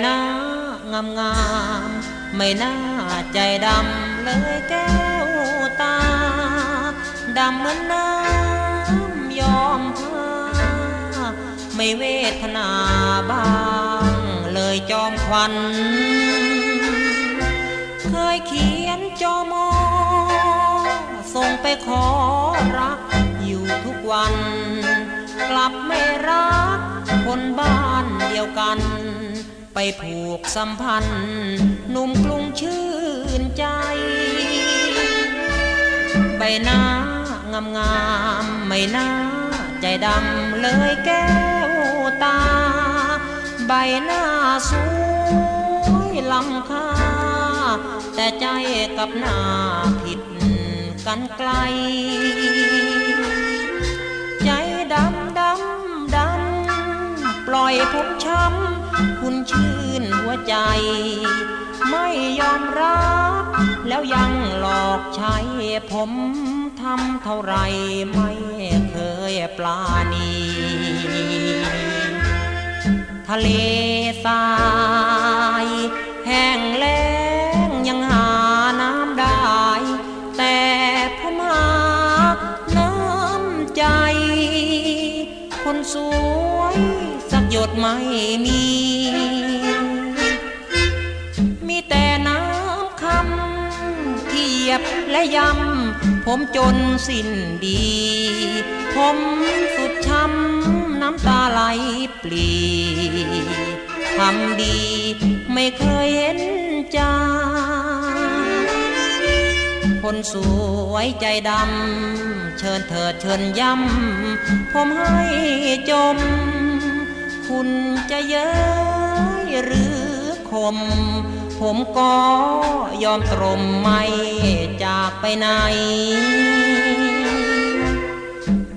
หน้างามงามไม่น่าใจดำเลยแก้วตา ดำเหมือนน้ำยอมผ้าไม่เวทนาบ้าง เลยจอมควัน เคยเขียนจอมอส่งไปขอรักอยู่ทุกวัน กลับไม่รักคนบ้านเดียวกัน ไปผูกสัมพันธ์หนุ่มกรุงชื่นใจ ใบหน้างามงามไม่น่าใจดำเลยแก้วตา ใบหน้าสวยลำค่า แต่ใจกับหน้าผิดกันไกล อยผมช้ำคุณชื่นหัวใจ ไม่ยอมรับ แล้วยังหลอกใช้ผมทำเท่าไรไม่เคยปลาณีทะเลทรายแห้งแล้งยังหาน้ำได้ แต่ผมหาน้ำใจ คนสวยสัก หยดไม่มี มีแต่น้ำคำที่แยบและยำ ผมจนสิ้นดี ผมสุดช้ำน้ำตาไหลปลีทำดีไม่เคยเห็นจาคนสวยใจดำ เชิญเถิดเชิญย้ำ ผมให้จม คุณจะเย้ยหรือคม ผมก็ยอมตรมไม่จากไปไหน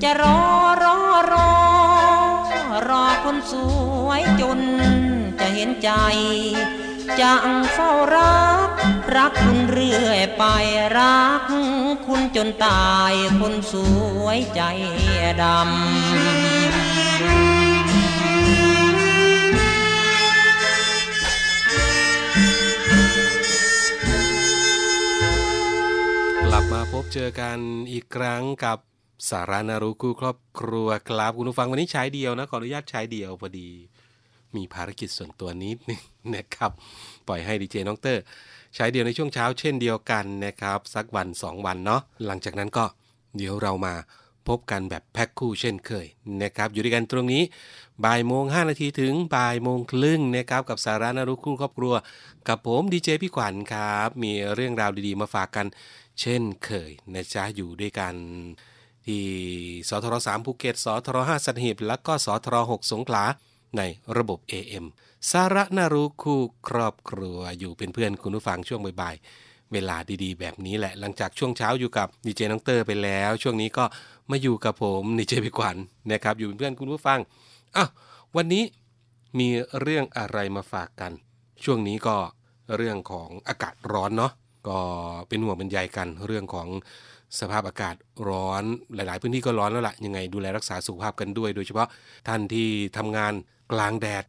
จะรอรอรอ รอคนสวยจนจะเห็นใจจะเฝ้ารัก รักคุณเรื่อยไปรัก คุณจนตายคนสวยใจดำ เจอกันอีกครั้งกับสารานารุคู่ครอบครัวครับคุณผู้ฟังวันนี้ใช้เดียวนะขออนุญาตใช้เดียวพอดี มีภารกิจส่วนตัวนิดนึงนะครับ ปล่อยให้ดีเจน้องเตอร์ ใช้เดียวในช่วงเช้าเช่นเดียวกันนะครับ สักวัน 2 วันเนาะหลังจากนั้นก็เดี๋ยวเรามาพบกันแบบแพ็คคู่เช่นเคยนะครับ อยู่ด้วยกันตรงนี้บ่ายโมงห้านาทีถึงบ่ายโมงครึ่งนะครับกับสารานารุคู่ครอบครัว กับผมดีเจพี่ขวัญครับ มีเรื่องราวดีๆมาฝากกัน เช่นเคยนะจ๊ะอยู่ด้วยกันที่สทร3ภูเก็ตสทร5สัตหีบและก็สทร6สงขลาในระบบ AM สาระน่ารู้คู่ครอบครัวอยู่เป็นเพื่อนคุณผู้ฟังช่วงบ่ายๆ เวลาดีๆ แบบนี้แหละหลังจากช่วงเช้าอยู่กับดีเจน้องเตอร์ไปแล้ว ช่วงนี้ก็มาอยู่กับผมดีเจพิกวันนะครับอยู่เป็นเพื่อนคุณผู้ฟังอ้าววันนี้มีเรื่องอะไรมาฝากกัน ช่วงนี้ก็เรื่องของอากาศร้อนเนาะ ก็เป็นห่วงเป็นใยกันเรื่องของสภาพอากาศร้อนหลาย ๆ พื้นที่ก็ร้อนแล้วละ่ะยังไงดูแลรักษาสุขภาพกันด้วย โดยเฉพาะท่านที่ทำงานกลางแดด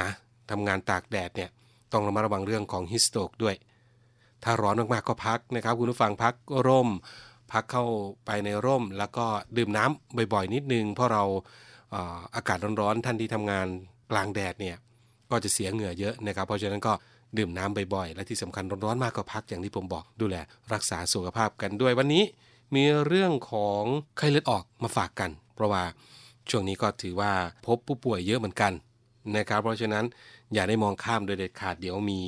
นะทำงานตากแดดเนี่ยต้องระมัดระวังเรื่องของฮิสโตกด้วย ถ้าร้อนมาก ๆ ก็พักนะครับ คุณผู้ฟังพักร่ม พักเข้าไปในร่ม แล้วก็ดื่มน้ำบ่อย ๆ นิดนึง เพราะเราอากาศร้อน ๆ ท่านที่ทำงานกลางแดดเนี่ยก็จะเสียเหงื่อเยอะนะครับ เพราะฉะนั้นก็ ดื่มน้ำบ่อยๆ และที่สำคัญร้อนๆมากก็พักอย่างที่ผมบอกดูแลรักษาสุขภาพกันด้วยวันนี้ มีเรื่องของไข้เลือดออกมาฝากกัน เพราะว่าช่วงนี้ก็ถือว่าพบผู้ป่วยเยอะเหมือนกันนะครับ เพราะฉะนั้นอย่าได้มองข้ามโดยเด็ดขาดเดี๋ยวมี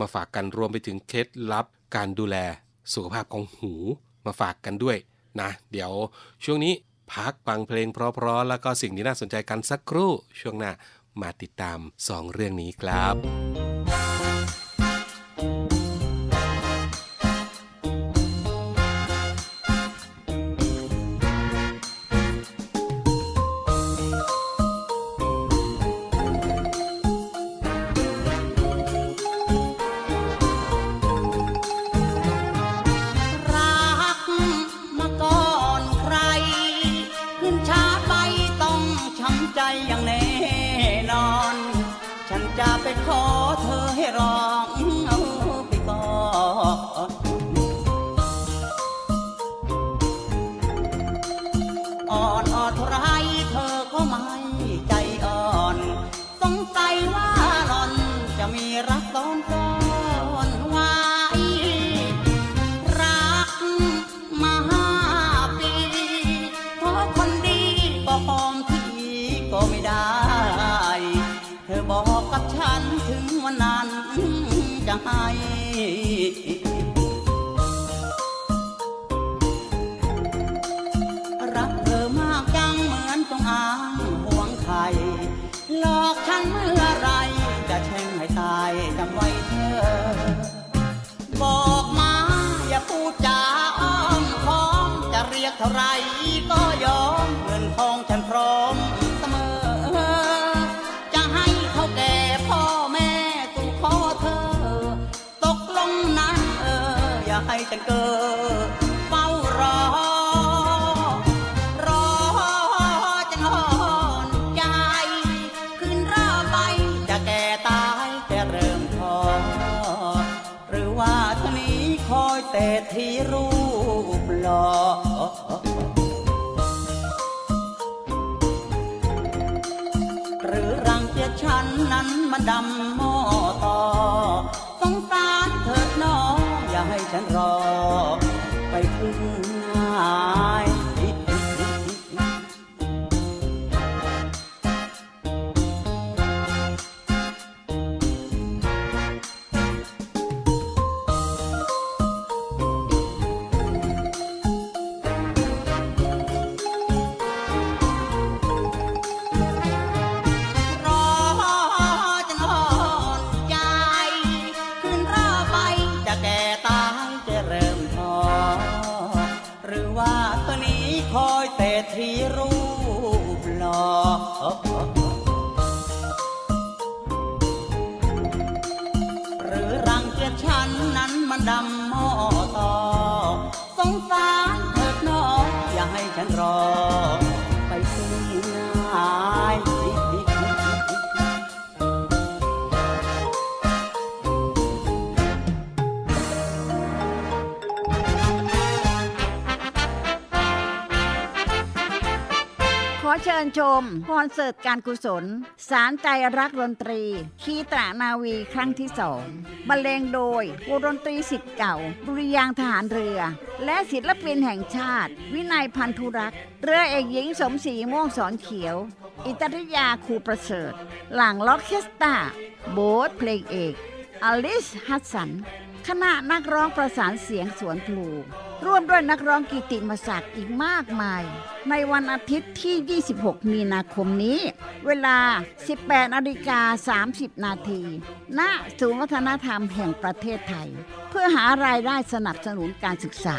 มาฝากกันรวมไปถึงเคล็ดลับการดูแลสุขภาพของหูมาฝากกันด้วยนะเดี๋ยวช่วงนี้พักฟังเพลงเพราะๆแล้วก็สิ่งที่น่าสนใจกันสักครู่ ช่วงหน้ามาติดตาม 2 เรื่องนี้ครับ อย่างแน่นอน ฉันจะไปขอเธอให้รอ ให้รักเธอมากจังเหมือนต้องอ้างห่วงใครหลอกฉันเมื่อไรจะแช่งให้ตายจำไว้เธอ บอกมาอย่าพูดจาอ้อมค้อมจะเรียกเท่าไรก็ยอมเงินทองฉันพร้อม อย่าให้ฉันเกิดเฝ้ารอ รอจนอ่อนใจ ขึ้นร่าไปจะแก่ตายแต่เริ่มทอหรือว่าเธอนี้คอยแต่ที่รูปหล่อหรือรังเกียจฉันนั้นมันดำ มันดำหม้อต่อ เชิญชมคอนเสิร์ตการกุศล สารใจรักดนตรี คีตรานาวีครั้งที่สองบรรเลงโดยวงดนตรีสิทธิ์เก่า ดุริยางทหารเรือ และศิลปินแห่งชาติ วินัยพันธุรักษ์ เรือเอกหญิงสมศรีม่วงสอนเขียว อิตริยาครูประเสริฐ หลังล็อกเคสตาโบสเพลงเอกอลิสฮัสสันคณะนักร้องประสานเสียงสวนพลูร่วมด้วยนักร้องกิติมศักดิ์อีกมากมาย ในวันอาทิตย์ที่ 26 มีนาคมนี้ เวลา 18นาฬิกา 30 นาที ณ ศูนย์วัฒนธรรมแห่งประเทศไทย เพื่อหารายได้สนับสนุนการศึกษา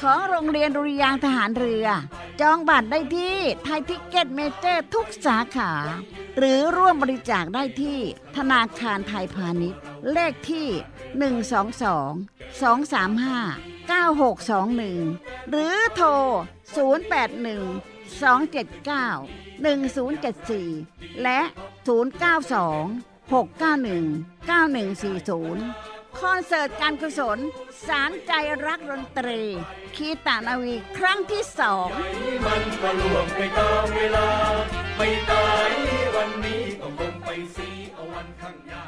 ของโรงเรียนดุริยางค์ทหารเรือ จองบัตรได้ที่ไทยทิกเก็ตเมเจอร์ทุกสาขา หรือร่วมบริจาคได้ที่ธนาคารไทยพาณิชย์ เลขที่ 122 235 9621 หรือโทร 081 279 1074 และ 092 691 9140 คอนเสิร์ตการกุศล สารใจรักดนตรี คีตานาวีครั้งที่สองมันก็ล่วงไปตามเวลา ไม่ตายวันนี้ก็คงไปสีเอาวันข้างหน้า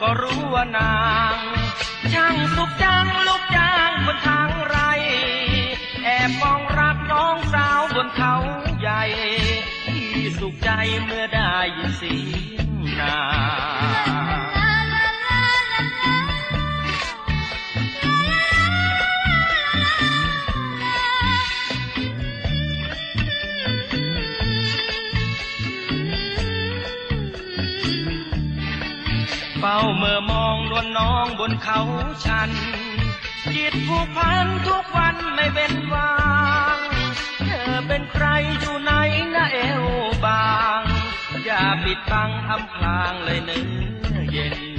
ก็รู้ว่านาง ช่างสุขจังลูกจ้างบนทางไร แอบมองรักน้องสาวบนเขาใหญ่ ที่สุขใจเมื่อได้ยินเสียงนาง อนน้องบนเขาชัน จิตผูกพันทุกวันไม่เป็นวาง เธอเป็นใครอยู่ไหนนะเอวบาง อย่าปิดบังอำพรางเลยเนื้อเย็น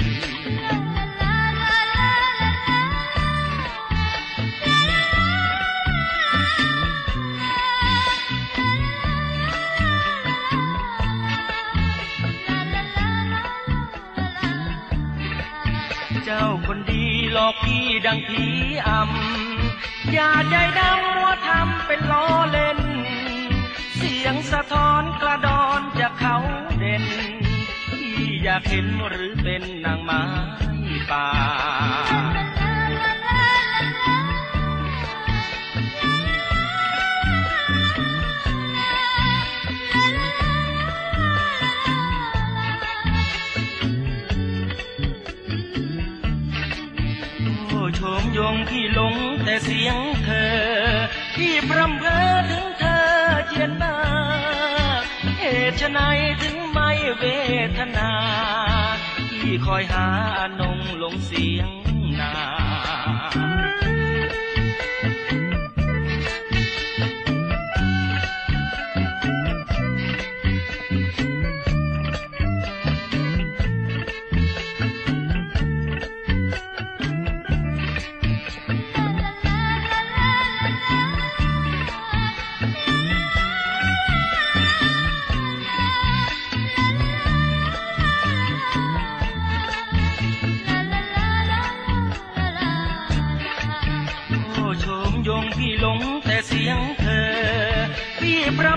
ดังผีอำอย่าใจดำมัวทำเป็นล้อเล่น เสียงสะท้อนกระดอนจากเขาเด่นที่อยากเห็นหรือเป็นนางไม้ป่า เสียงเธอ ที่พรำเพอถึงเธอเจียนมาเหตุไฉนถึงไม่เวทนา ที่คอยหาอนงลงเสียงนา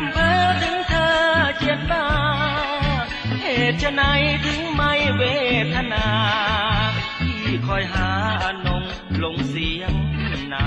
ำเพอถึงเธอเจียนบ้าเหตุไฉนถึงไม่เวทนาที่คอยหาอนงหลงเสียงนา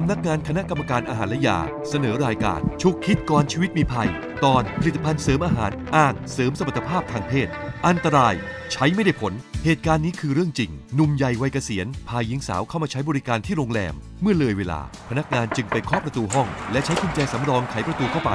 สำนักงานคณะกรรมการอาหารและยา เสนอรายการชุกคิดก่อนชีวิตมีภัย ตอนผลิตภัณฑ์เสริมอาหารอ้างเสริมสมรรถภาพทางเพศ อันตรายใช้ไม่ได้ผล เหตุการณ์นี้คือเรื่องจริงหนุ่มใหญ่วัยเกษียณพาหญิงสาวเข้ามาใช้บริการที่โรงแรม เมื่อเลยเวลา พนักงานจึงไปเคาะประตูห้อง และใช้กุญแจสำรองไขประตูเข้าไป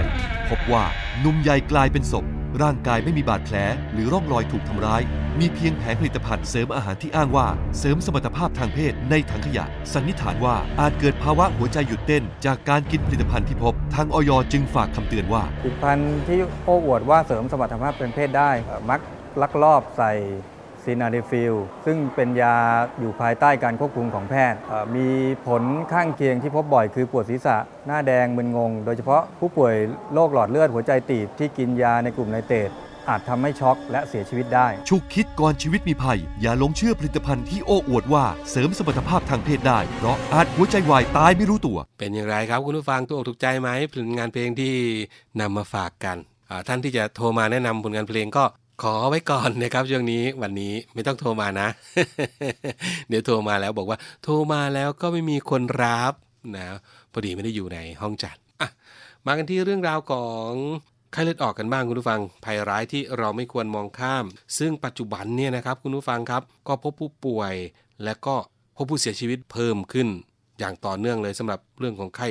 พบว่าหนุ่มใหญ่กลายเป็นศพ ร่างกายไม่มีบาดแผล หรือร่องรอยถูกทำร้าย มีเพียงแผงผลิตภัณฑ์เสริมอาหารที่อ้างว่า เสริมสมรรถภาพทางเพศในถังขยะ สันนิษฐานว่าอาจเกิดภาวะหัวใจหยุดเต้น จากการกินผลิตภัณฑ์ที่พบ ทางออยจึงฝากคำเตือนว่า ผลิตภัณฑ์ที่โอ้อวดว่าเสริมสมรรถภาพเป็นเพศได้ มักลักลอบใส่ ซีนาเดฟิลซึ่งเป็นยาอยู่ภายใต้การควบคุมของแพทย์เอ่อมีผลข้างเคียงที่พบบ่อยคือปวดศีรษะ หน้าแดงมึนงง โดยเฉพาะผู้ป่วยโรคหลอดเลือดหัวใจตีบที่กินยาในกลุ่มไนเตรตอาจทำให้ช็อกและเสียชีวิตได้ฉุกคิดก่อนชีวิตมีภัย อย่าหลงเชื่อผลิตภัณฑ์ที่โอ้อวดว่าเสริมสมรรถภาพทางเพศได้ เพราะอาจหัวใจวายตายไม่รู้ตัว เป็นอย่างไรครับคุณผู้ฟังตัวอกถูกใจไหมผลงานเพลงที่นำมาฝากกันอ่าท่านที่จะโทรมาแนะนำผลงานเพลงก็ ขอไว้ก่อนนะครับช่วงนี้วันนี้ไม่ต้องโทรมานะ เดี๋ยวโทรมาแล้วบอกว่า โทรมาแล้วก็ไม่มีคนรับนะพอดีไม่ได้อยู่ในห้องจัดอะมากันที่เรื่องราวของไข้เลือดออกกันบ้างคุณผู้ฟัง ภัยร้ายที่เราไม่ควรมองข้าม ซึ่งปัจจุบันเนี่ยนะครับคุณผู้ฟังครับก็พบผู้ป่วย และก็พบผู้เสียชีวิตเพิ่มขึ้น อย่างต่อเนื่องเลยสำหรับเรื่องของไข้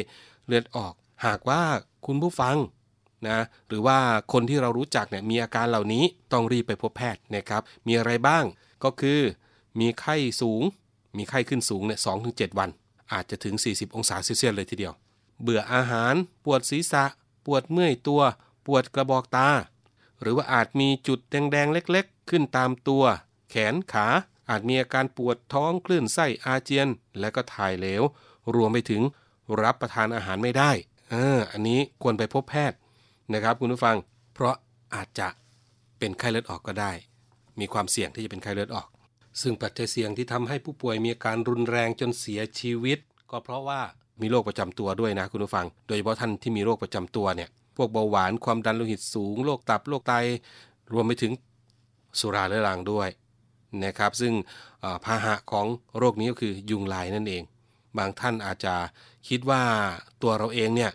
เลือดออก หากว่าคุณผู้ฟัง นะหรือว่าคนที่เรารู้จักเนี่ยมีอาการเหล่านี้ต้องรีบไปพบแพทย์นะครับมีอะไรบ้างก็คือมีไข้สูง มีไข้ขึ้นสูงเนี่ยสองถึงเวัน อาจจะถึง 40 องศาเซลเซียสเลยทีเดียว เบื่ออาหาร ปวดศีรษะ ปวดเมื่อยตัว ปวดกระบอกตา หรือว่าอาจมีจุดแดงๆ เล็กๆ ขึ้นตามตัว แขนขา อาจมีอาการปวดท้องคลื่นไส้อาเจียน และก็ถ่ายเหลว รวมไปถึงรับประทานอาหารไม่ได้ เออ อันนี้ควรไปพบแพทย์ นะครับคุณผู้ฟัง เพราะอาจจะเป็นไข้เลือดออกก็ได้ มีความเสี่ยงที่จะเป็นไข้เลือดออก ซึ่งปัจจัยเสี่ยงที่ทำให้ผู้ป่วยมีอาการรุนแรงจนเสียชีวิต ก็เพราะว่ามีโรคประจำตัวด้วยนะคุณผู้ฟัง โดยเฉพาะท่านที่มีโรคประจำตัวเนี่ย พวกเบาหวานความดันโลหิตสูงโรคตับโรคไต รวมไปถึงสุราเรื้อรังด้วยนะครับ ซึ่งพาหะของโรคนี้ก็คือยุงลายนั่นเอง บางท่านอาจจะคิดว่าตัวเราเองเนี่ย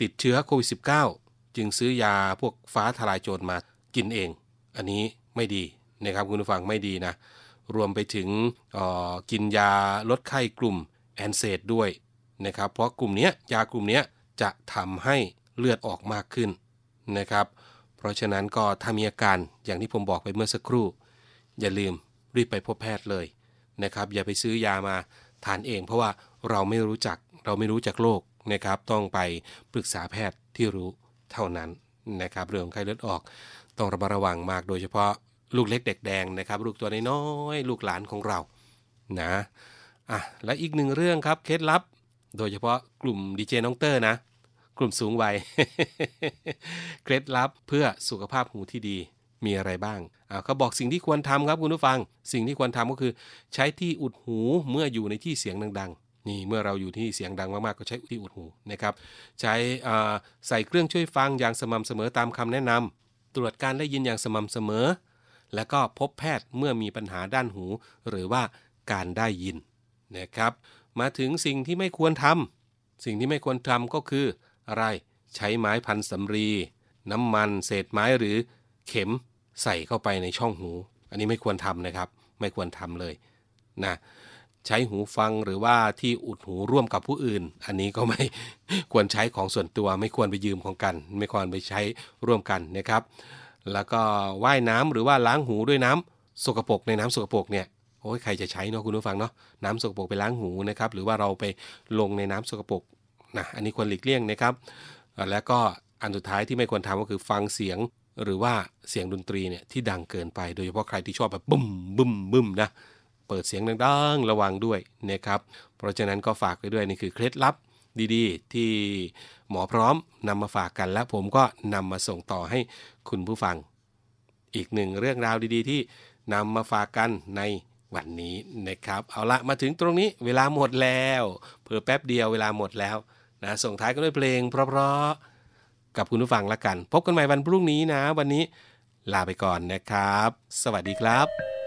ติดเชื้อโควิด -19 จึงซื้อยาพวกฟ้าทลายโจรมากินเอง อันนี้ไม่ดีนะครับคุณผู้ฟังไม่ดีนะ รวมไปถึงกินยาลดไข้กลุ่มแอนเซดด้วยนะครับ เพราะกลุ่มนี้ยากลุ่มนี้จะทำให้เลือดออกมากขึ้นนะครับ เพราะฉะนั้นก็ถ้ามีอาการอย่างที่ผมบอกไปเมื่อสักครู่ อย่าลืมรีบไปพบแพทย์เลยนะครับ อย่าไปซื้อยามาทานเอง เพราะว่าเราไม่รู้จักเราไม่รู้จักโรคนะครับ ต้องไปปรึกษาแพทย์ที่รู้ เท่านั้นนะครับเรื่องไข้เลือดออกต้องระมัดระวังมากโดยเฉพาะลูกเล็กเด็กแดงนะครับลูกตัวน้อยๆลูกหลานของเรานะอะและอีกหนึ่งเรื่องครับเคล็ดลับ โดยเฉพาะกลุ่มดีเจน้องเตอร์นะ กลุ่มสูงวัยเคล็ดลับเพื่อสุขภาพหูที่ดีมีอะไรบ้างอ่าเขาบอกสิ่งที่ควรทำครับคุณผู้ฟัง สิ่งที่ควรทำก็คือ ใช้ที่อุดหูเมื่ออยู่ในที่เสียงดังๆ นี่เมื่อเราอยู่ที่เสียงดังมากๆ ก็ใช้ที่อุดหูนะครับใช้ใส่เครื่องช่วยฟังอย่างสม่ำเสมอตามคำแนะนำตรวจการได้ยินอย่างสม่ำเสมอ แล้วก็พบแพทย์เมื่อมีปัญหาด้านหู หรือว่าการได้ยินนะครับมาถึงสิ่งที่ไม่ควรทำสิ่งที่ไม่ควรทำก็คืออะไรใช้ไม้พันสำรี น้ำมัน เศษไม้หรือเข็มใส่เข้าไปในช่องหู อันนี้ไม่ควรทำนะครับ ไม่ควรทำเลยนะ ใช้หูฟังหรือว่าที่อุดหูร่วมกับผู้อื่น อันนี้ก็ไม่ควรใช้ของส่วนตัวไม่ควรไปยืมของกัน ไม่ควรไปใช้ร่วมกันนะครับ แล้วก็ว่ายน้ำหรือว่าล้างหูด้วยน้ำสกปรกในน้ำสกปรกเนี่ยโอ้ยใครจะใช้เนาะคุณผู้ฟังเนาะน้ำสกปรกไปล้างหูนะครับ หรือว่าเราไปลงในน้ำสกปรกนะอันนี้ควรหลีกเลี่ยงนะครับ แล้วก็อันสุดท้ายที่ไม่ควรทำก็คือฟังเสียงหรือว่าเสียงดนตรีเนี่ยที่ดังเกินไปโดยเฉพาะใครที่ชอบแบบบึ้มบึ้มบึ้มนะ เปิดเสียงดังๆระวังด้วยนะครับ เพราะฉะนั้นก็ฝากไปด้วยนี่คือเคล็ดลับดีๆ ที่หมอพร้อมนำมาฝากกัน และผมก็นำมาส่งต่อให้คุณผู้ฟัง อีกหนึ่งเรื่องราวดีๆ ที่นำมาฝากกันในวันนี้นะครับ เอาละมาถึงตรงนี้เวลาหมดแล้วเพิ่แป๊บเดียวเวลาหมดแล้วนะส่งท้ายกันด้วยเพลง เพราะๆกับคุณผู้ฟังละกัน พบกันใหม่วันพรุ่งนี้นะ วันนี้ลาไปก่อนนะครับ สวัสดีครับ